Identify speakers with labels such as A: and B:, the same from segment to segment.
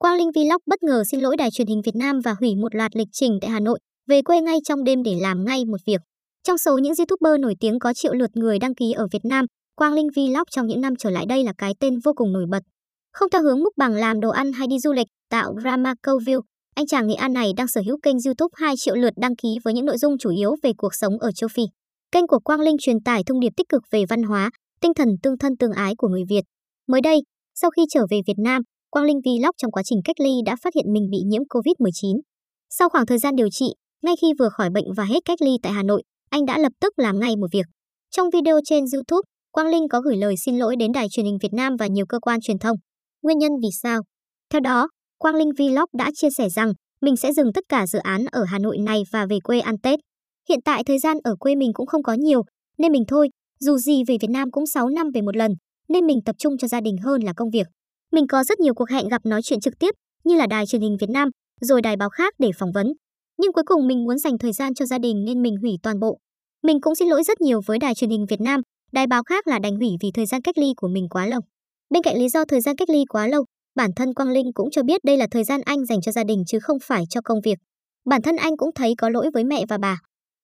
A: Quang Linh Vlog bất ngờ xin lỗi đài truyền hình Việt Nam và hủy một loạt lịch trình tại Hà Nội, về quê ngay trong đêm để làm ngay một việc. Trong số những YouTuber nổi tiếng có triệu lượt người đăng ký ở Việt Nam, Quang Linh Vlog trong những năm trở lại đây là cái tên vô cùng nổi bật. Không theo hướng múc bằng làm đồ ăn hay đi du lịch, tạo drama câu view, anh chàng Nghệ An này đang sở hữu kênh YouTube 2 triệu lượt đăng ký với những nội dung chủ yếu về cuộc sống ở châu Phi. Kênh của Quang Linh truyền tải thông điệp tích cực về văn hóa, tinh thần tương thân tương ái của người Việt. Mới đây, sau khi trở về Việt Nam, Quang Linh Vlog trong quá trình cách ly đã phát hiện mình bị nhiễm COVID-19. Sau khoảng thời gian điều trị, ngay khi vừa khỏi bệnh và hết cách ly tại Hà Nội, anh đã lập tức làm ngay một việc. Trong video trên YouTube, Quang Linh có gửi lời xin lỗi đến đài truyền hình Việt Nam và nhiều cơ quan truyền thông. Nguyên nhân vì sao? Theo đó, Quang Linh Vlog đã chia sẻ rằng mình sẽ dừng tất cả dự án ở Hà Nội này và về quê ăn Tết. Hiện tại thời gian ở quê mình cũng không có nhiều, nên mình thôi, dù gì về Việt Nam cũng 6 năm về một lần, nên mình tập trung cho gia đình hơn là công việc. Mình có rất nhiều cuộc hẹn gặp nói chuyện trực tiếp, như là đài truyền hình Việt Nam, rồi đài báo khác để phỏng vấn. Nhưng cuối cùng mình muốn dành thời gian cho gia đình nên mình hủy toàn bộ. Mình cũng xin lỗi rất nhiều với đài truyền hình Việt Nam, đài báo khác là đành hủy vì thời gian cách ly của mình quá lâu. Bên cạnh lý do thời gian cách ly quá lâu, bản thân Quang Linh cũng cho biết đây là thời gian anh dành cho gia đình chứ không phải cho công việc. Bản thân anh cũng thấy có lỗi với mẹ và bà.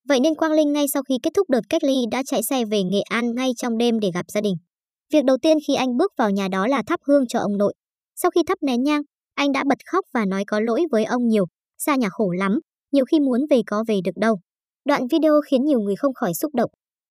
A: Vậy nên Quang Linh ngay sau khi kết thúc đợt cách ly đã chạy xe về Nghệ An ngay trong đêm để gặp gia đình. Việc đầu tiên khi anh bước vào nhà đó là thắp hương cho ông nội. Sau khi thắp nén nhang, anh đã bật khóc và nói có lỗi với ông nhiều, xa nhà khổ lắm, nhiều khi muốn về có về được đâu. Đoạn video khiến nhiều người không khỏi xúc động.